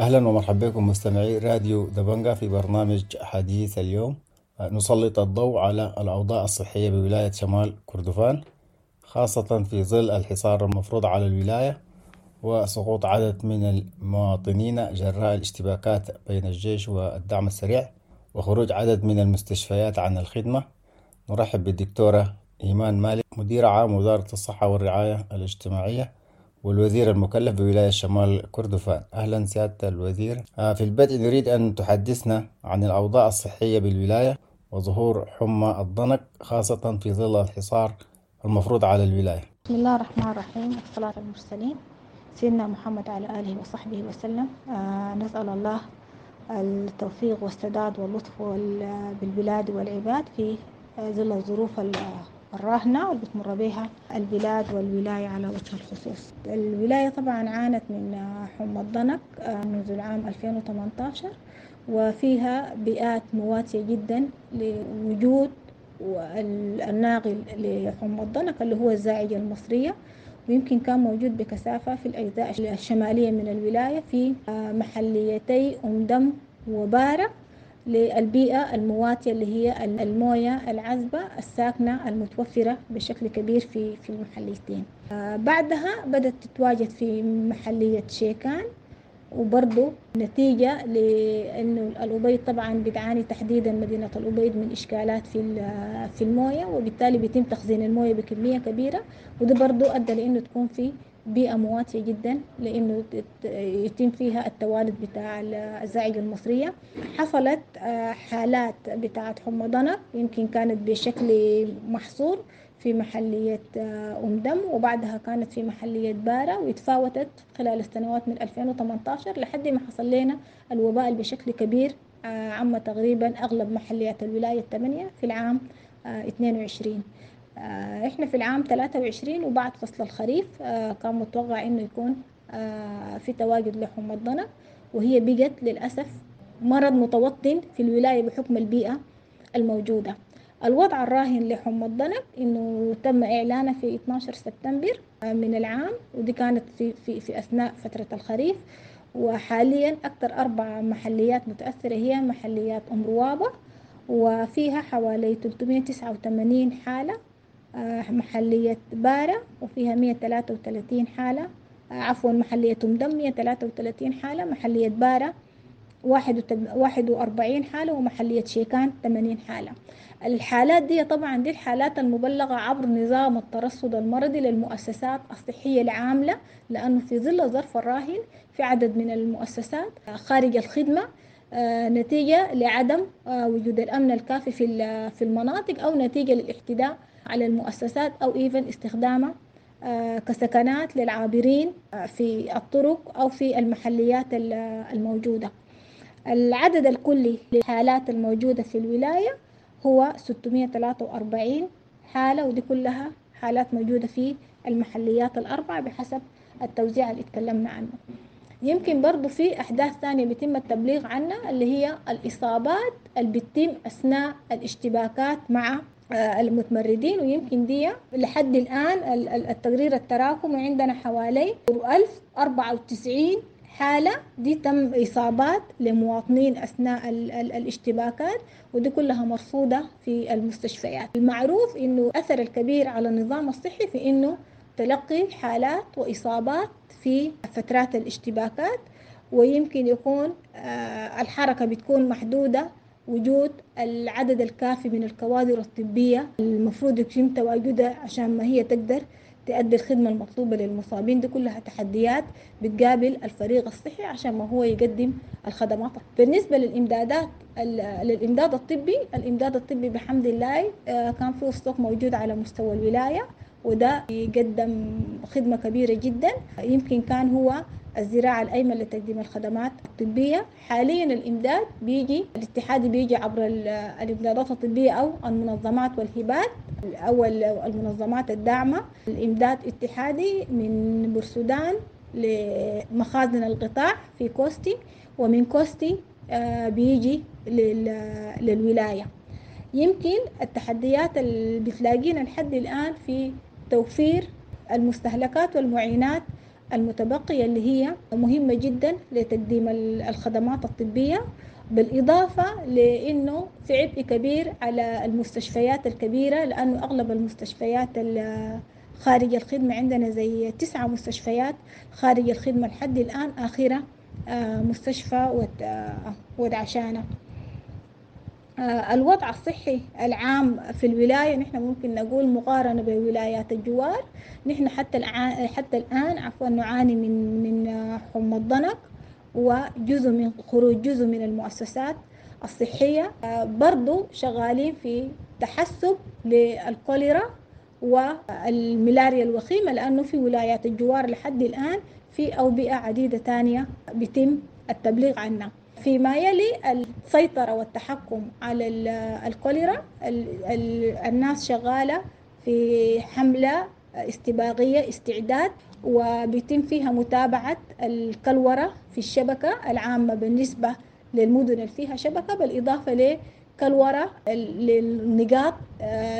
أهلا ومرحبا بكم مستمعي راديو دبنجا في برنامج حديث اليوم. نسلط الضوء على الأوضاع الصحية بولاية شمال كردفان خاصة في ظل الحصار المفروض على الولاية وسقوط عدد من المواطنين جراء الاشتباكات بين الجيش والدعم السريع وخروج عدد من المستشفيات عن الخدمة. نرحب بالدكتورة إيمان مالك مدير عام وزارة الصحة والرعاية الاجتماعية والوزير المكلف بولاية شمال كردفان. أهلا سيادة الوزير. في البدء نريد أن تحدثنا عن الأوضاع الصحية بالولاية وظهور حمى الضنك خاصة في ظل الحصار المفروض على الولاية. بسم الله الرحمن الرحيم. والصلاة على المرسلين سيدنا محمد على آله وصحبه وسلم. آه نسأل الله التوفيق والسداد واللطف بالبلاد والعباد في ظل الظروف الراهنة واللي بتمر بها البلاد والولاية على وجه الخصوص. الولاية طبعا عانت من حمى الضنك منذ العام 2018 وفيها بيئات مواتية جدا لوجود الناقل لحمى الضنك اللي هو الزاعجة المصرية ويمكن كان موجود بكثافة في الأجزاء الشمالية من الولاية في محليتي أم دم وبارة. للبيئة المواتية اللي هي الموية العذبة الساكنة المتوفرة بشكل كبير في في المحليتين بعدها بدأت تتواجد في محلية شيكان وبرضه نتيجة لأنه الأبيض طبعا بتعاني تحديدا مدينة الأبيض من إشكالات في في الموية وبالتالي بيتم تخزين الموية بكمية كبيرة وده برضه أدى لأنه تكون في بيئة مواتية جدا لأنه يتم فيها التوالد بتاع الزائجة المصرية. حصلت حالات بتاعة حمى يمكن كانت بشكل محصور في محلية أم دم وبعدها كانت في محلية بارة ويتفاوتت خلال السنوات من 2018 لحد ما حصل لنا الوباء بشكل كبير عم تقريبا أغلب محليات الولاية الثمانية في العام 22 إحنا في العام 23 وبعد فصل الخريف كان متوقع إنه يكون في تواجد لحمى الضنك وهي بقت للأسف مرض متوطن في الولاية بحكم البيئة الموجودة. الوضع الراهن لحمى الضنك إنه تم إعلانه في 12 سبتمبر من العام ودي كانت في في في أثناء فترة الخريف. وحاليا أكثر أربع محليات متأثرة هي محليات أم روابة وفيها حوالي 389 حالة محلية بارة وفيها 133 حالة. عفوا محلية مدم 133 حالة. محلية بارة 41 حالة ومحلية شيكان 80 حالة. الحالات دي طبعا دي الحالات المبلغة عبر نظام الترصد المرضي للمؤسسات الصحية العاملة لأنه في ظل الظرف الراهن في عدد من المؤسسات خارج الخدمة نتيجة لعدم وجود الأمن الكافي في المناطق أو نتيجة للاعتداء على المؤسسات أو إيفن استخدامها كسكنات للعابرين في الطرق أو في المحليات الموجودة. العدد الكلي للحالات الموجودة في الولاية هو 643 حالة ودي كلها حالات موجودة في المحليات الأربعة بحسب التوزيع اللي اتكلمنا عنه. يمكن برضو في أحداث ثانية بيتم التبليغ عنها اللي هي الإصابات اللي بتتم أثناء الاشتباكات مع المتمردين ويمكن دي لحد الآن التقرير التراكمي عندنا حوالي 1094 حالة. دي تم إصابات لمواطنين أثناء ال ال الاشتباكات ودي كلها مرصودة في المستشفيات. المعروف أنه أثر الكبير على النظام الصحي في أنه تلقي حالات وإصابات في فترات الاشتباكات ويمكن يكون الحركة بتكون محدودة وجود العدد الكافي من الكوادر الطبية المفروض يتم تواجدها عشان ما هي تقدر تؤدي الخدمة المطلوبة للمصابين. دي كلها تحديات بتقابل الفريق الصحي عشان ما هو يقدم الخدمات. بالنسبة للإمدادات للإمداد الطبي الإمداد الطبي بحمد الله كان فيه ستوك موجود على مستوى الولاية. وده يقدم خدمة كبيرة جدا. يمكن كان هو الذراع الأيمن لتقديم الخدمات الطبية. حاليا الإمداد بيجي الاتحادي بيجي عبر الإمدادات الطبية أو المنظمات والهبات. أو المنظمات الداعمة. الإمداد اتحادي من بورسودان لمخازن القطاع في كوستي ومن كوستي بيجي للولاية. يمكن التحديات اللي بتلاقينا لحد الآن في توفير المستهلكات والمعينات المتبقية اللي هي مهمة جدا لتقديم الخدمات الطبية بالإضافة لأنه في عبء كبير على المستشفيات الكبيرة لأنه أغلب المستشفيات خارج الخدمة عندنا زي تسعة مستشفيات خارج الخدمة لحد الآن آخرة مستشفى ود عشانة الوضع الصحي العام في الولاية نحن ممكن نقول مقارنة بولايات الجوار. نحن حتى الآن حتى الآن عفوا نعاني من من حمى الضنك وجزء من خروج جزء من المؤسسات الصحية. برضو شغالين في تحسب للكوليرا والملاريا الوخيمة لأنه في ولايات الجوار لحد الآن في أوبئة عديدة تانية بيتم التبليغ عنها. فيما يلي السيطرة والتحكم على الكوليرا الناس شغالة في حملة استباقية استعداد وبيتم فيها متابعة الكلورة في الشبكة العامة بالنسبة للمدن اللي فيها شبكة بالإضافة لكلورة للنقاط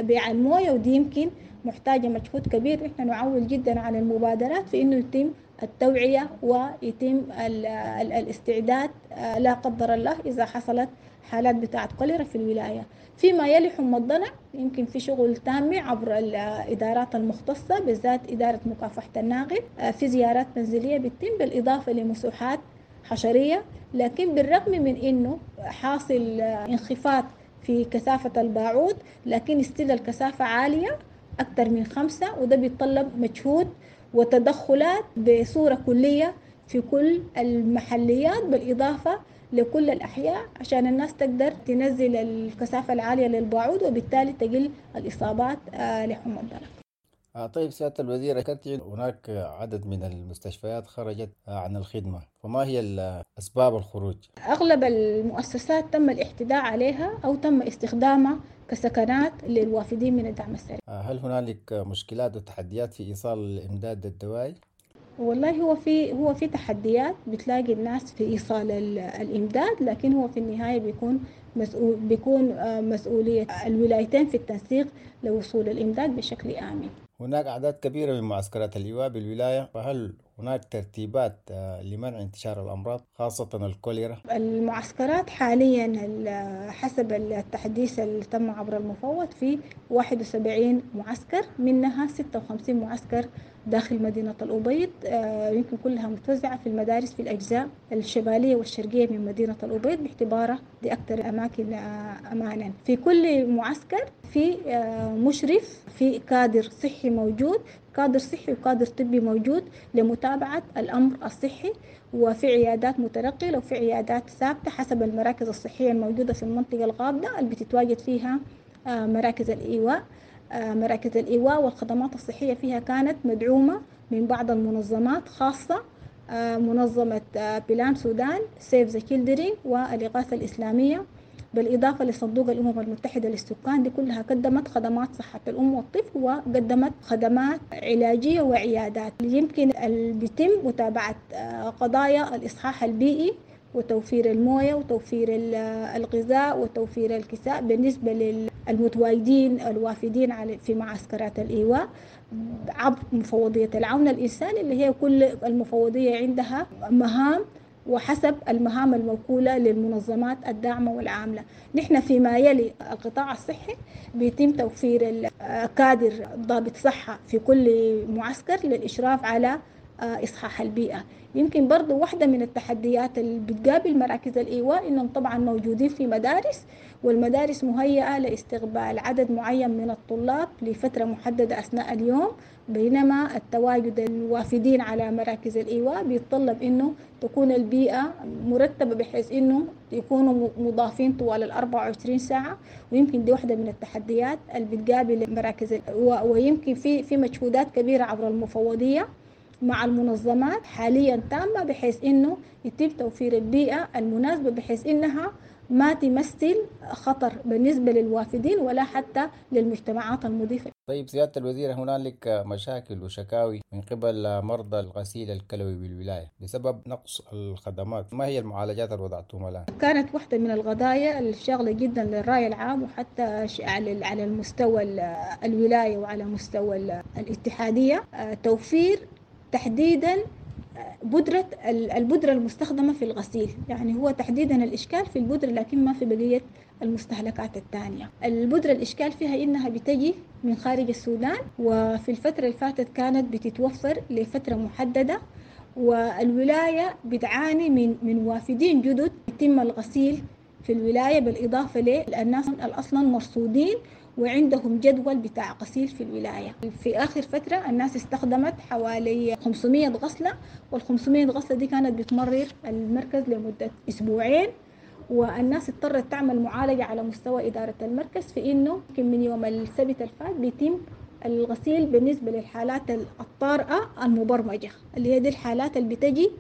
بيع الموية ودي يمكن محتاجة مجهود كبير. إحنا نعول جدا على المبادرات في إنه يتم التوعية ويتم ال ال الاستعداد لا قدر الله إذا حصلت حالات بتاعة كوليرا في الولاية. فيما يلي حمى الضنع يمكن في شغل تام عبر الإدارات المختصة بالذات إدارة مكافحة الناقل في زيارات منزلية بتتم بالإضافة لمسوحات حشرية. لكن بالرغم من إنه حاصل انخفاض في كثافة الباعوض لكن استيل الكثافة عالية أكثر من خمسة وده بيتطلب مجهود وتدخلات بصورة كلية في كل المحليات بالإضافة لكل الأحياء عشان الناس تقدر تنزل الكثافة العالية للبعوض وبالتالي تقل الإصابات لحمى الضرر. آه طيب سيادة الوزير ذكرت هناك عدد من المستشفيات خرجت عن الخدمة فما هي أسباب الخروج؟ أغلب المؤسسات تم الاعتداء عليها أو تم استخدامها كسكنات للوافدين من الدعم السريع آه هل هنالك مشكلات وتحديات في إيصال الإمداد الدوائي؟ والله هو في هو في تحديات بتلاقي الناس في إيصال الإمداد لكن هو في النهاية بيكون مسؤول بيكون مسؤولية الولايتين في التنسيق لوصول الإمداد بشكل آمن. هناك أعداد كبيرة من معسكرات اللواء بالولاية فهل هناك ترتيبات لمنع انتشار الأمراض خاصة الكوليرا؟ المعسكرات حاليا حسب التحديث اللي تم عبر المفوض في 71 معسكر منها 56 معسكر داخل مدينة الأبيض يمكن كلها متوزعة في المدارس في الأجزاء الشمالية والشرقية من مدينة الأبيض باعتبارها دي أكثر أماكن أمانا في كل معسكر في مشرف في كادر صحي موجود كادر صحي وكادر طبي موجود لمتابعة الأمر الصحي وفي عيادات متنقلة وفي عيادات ثابتة حسب المراكز الصحية الموجودة في المنطقة الغابة اللي بتتواجد فيها مراكز الإيواء مراكز الإيواء والخدمات الصحية فيها كانت مدعومة من بعض المنظمات خاصة منظمة Plan Sudan Save the Children والإغاثة الإسلامية. بالإضافة لصندوق الأمم المتحدة للسكان دي كلها قدمت خدمات صحة الأم والطفل وقدمت خدمات علاجية وعيادات. يمكن بيتم متابعة قضايا الإصحاح البيئي وتوفير الموية وتوفير الغذاء وتوفير الكساء بالنسبة للمتواجدين الوافدين في معسكرات الإيواء عبر مفوضية العون. الانساني اللي هي كل المفوضية عندها مهام وحسب المهام الموكولة للمنظمات الداعمة والعاملة. نحن فيما يلي القطاع الصحي بيتم توفير كادر ضابط صحة في كل معسكر للإشراف على إصحاح البيئة. يمكن برضو واحدة من التحديات اللي بتقابل مراكز الإيواء إنهم طبعا موجودين في مدارس والمدارس مهيئة لاستقبال عدد معين من الطلاب لفترة محددة أثناء اليوم بينما التواجد الوافدين على مراكز الإيواء بيتطلب إنه تكون البيئة مرتبة بحيث إنه يكونوا مضافين طوال ال 24 ساعة. ويمكن دي واحدة من التحديات اللي بتقابل مراكز الإيواء. ويمكن في في مجهودات كبيرة عبر المفوضية. مع المنظمات حاليا تامة بحيث إنه يتم توفير البيئة المناسبة بحيث إنها ما تمثل خطر بالنسبة للوافدين ولا حتى للمجتمعات المضيفة. طيب سيادة الوزير هنالك مشاكل وشكاوي من قبل مرضى الغسيل الكلوي بالولاية بسبب نقص الخدمات. ما هي المعالجات اللي وضعتم الآن؟ كانت واحدة من القضايا الشاغلة جدا للرأي العام وحتى على المستوى الولاية وعلى مستوى الاتحادية. توفير تحديدا بودرة البودرة المستخدمة في الغسيل. يعني هو تحديدا الإشكال في البودرة لكن ما في بقية المستهلكات الثانية. البودرة الإشكال فيها إنها بتجي من خارج السودان وفي الفترة اللي فاتت كانت بتتوفر لفترة محددة والولاية بتعاني من من وافدين جدد. يتم الغسيل في الولاية بالإضافة للناس أصلا مرصودين وعندهم جدول بتاع غسيل في الولاية. في آخر فترة الناس استخدمت حوالي 500 غسلة وال 500 غسلة دي كانت بتمرر المركز لمدة أسبوعين والناس اضطرت تعمل معالجة على مستوى إدارة المركز في إنه يمكن من يوم السبت الفات بيتم الغسيل بالنسبة للحالات الطارئة المبرمجة اللي هي دي الحالات اللي بتجي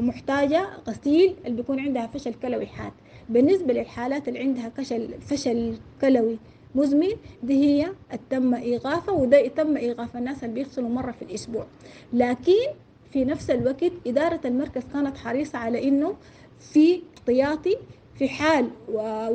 محتاجة غسيل اللي بيكون عندها فشل كلوي حاد. بالنسبة للحالات اللي عندها فشل فشل كلوي مزمن دي هي تم إيقافها وده تم إيقاف الناس اللي بيغسلوا مرة في الأسبوع. لكن في نفس الوقت إدارة المركز كانت حريصة على إنه في احتياطي في حال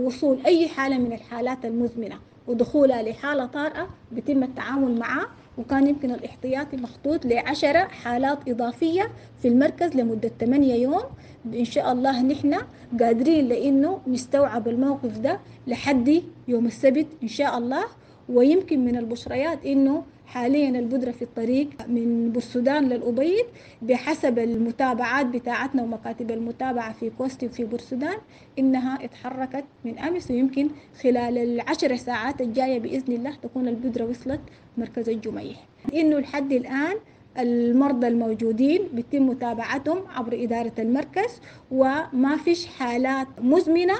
وصول أي حالة من الحالات المزمنة ودخولها لحالة طارئة بيتم التعامل معها وكان يمكن الاحتياطي مخطوط لعشرة حالات إضافية في المركز لمدة 8 يوم. إن شاء الله نحن قادرين لأنه نستوعب الموقف ده لحد يوم السبت إن شاء الله. ويمكن من البشريات إنه حاليا البودرة في الطريق من بورسودان للأبيض بحسب المتابعات بتاعتنا ومكاتب المتابعة في كوستي وفي بورسودان إنها اتحركت من أمس ويمكن خلال العشر ساعات الجاية بإذن الله تكون البودرة وصلت مركز الجميح إنه لحد الآن المرضى الموجودين بيتم متابعتهم عبر إدارة المركز وما فيش حالات مزمنة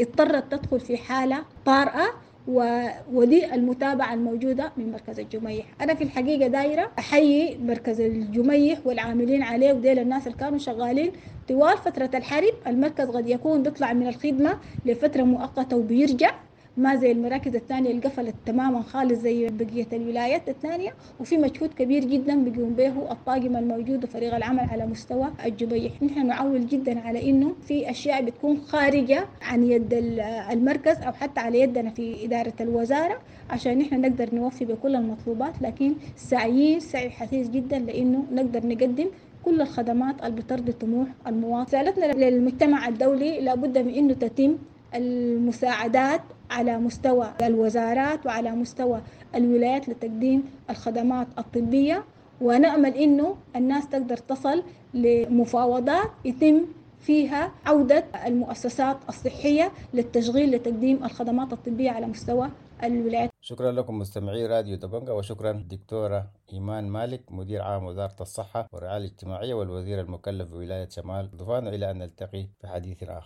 اضطرت تدخل في حالة طارئة. ودي المتابعة الموجودة من مركز الجميح. أنا في الحقيقة دايرة أحيي مركز الجميح والعاملين عليه وديل الناس اللي كانوا شغالين طوال فترة الحرب. المركز قد يكون بيطلع من الخدمة لفترة مؤقتة وبيرجع. ما زي المراكز الثانية اللي قفلت تماما خالص زي بقية الولايات الثانية وفي مجهود كبير جدا بيقوم به الطاقم الموجود وفريق العمل على مستوى الجبيح نحن نعول جدا على إنه في أشياء بتكون خارجة عن يد المركز أو حتى على يدنا في إدارة الوزارة عشان نحن نقدر نوفي بكل المطلوبات. لكن سعيين سعي حثيث جدا لإنه نقدر نقدم كل الخدمات اللي بترضي طموح المواطن. رسالتنا للمجتمع الدولي لابد من إنه تتم المساعدات على مستوى الوزارات وعلى مستوى الولايات لتقديم الخدمات الطبية ونأمل إنه الناس تقدر تصل لمفاوضات يتم فيها عودة المؤسسات الصحية للتشغيل لتقديم الخدمات الطبية على مستوى الولايات. شكرا لكم مستمعي راديو دبنجا وشكرا دكتورة إيمان مالك مدير عام وزارة الصحة والرعاية الاجتماعية والوزير المكلف بولاية شمال ضفان إلى أن نلتقي في حديث آخر.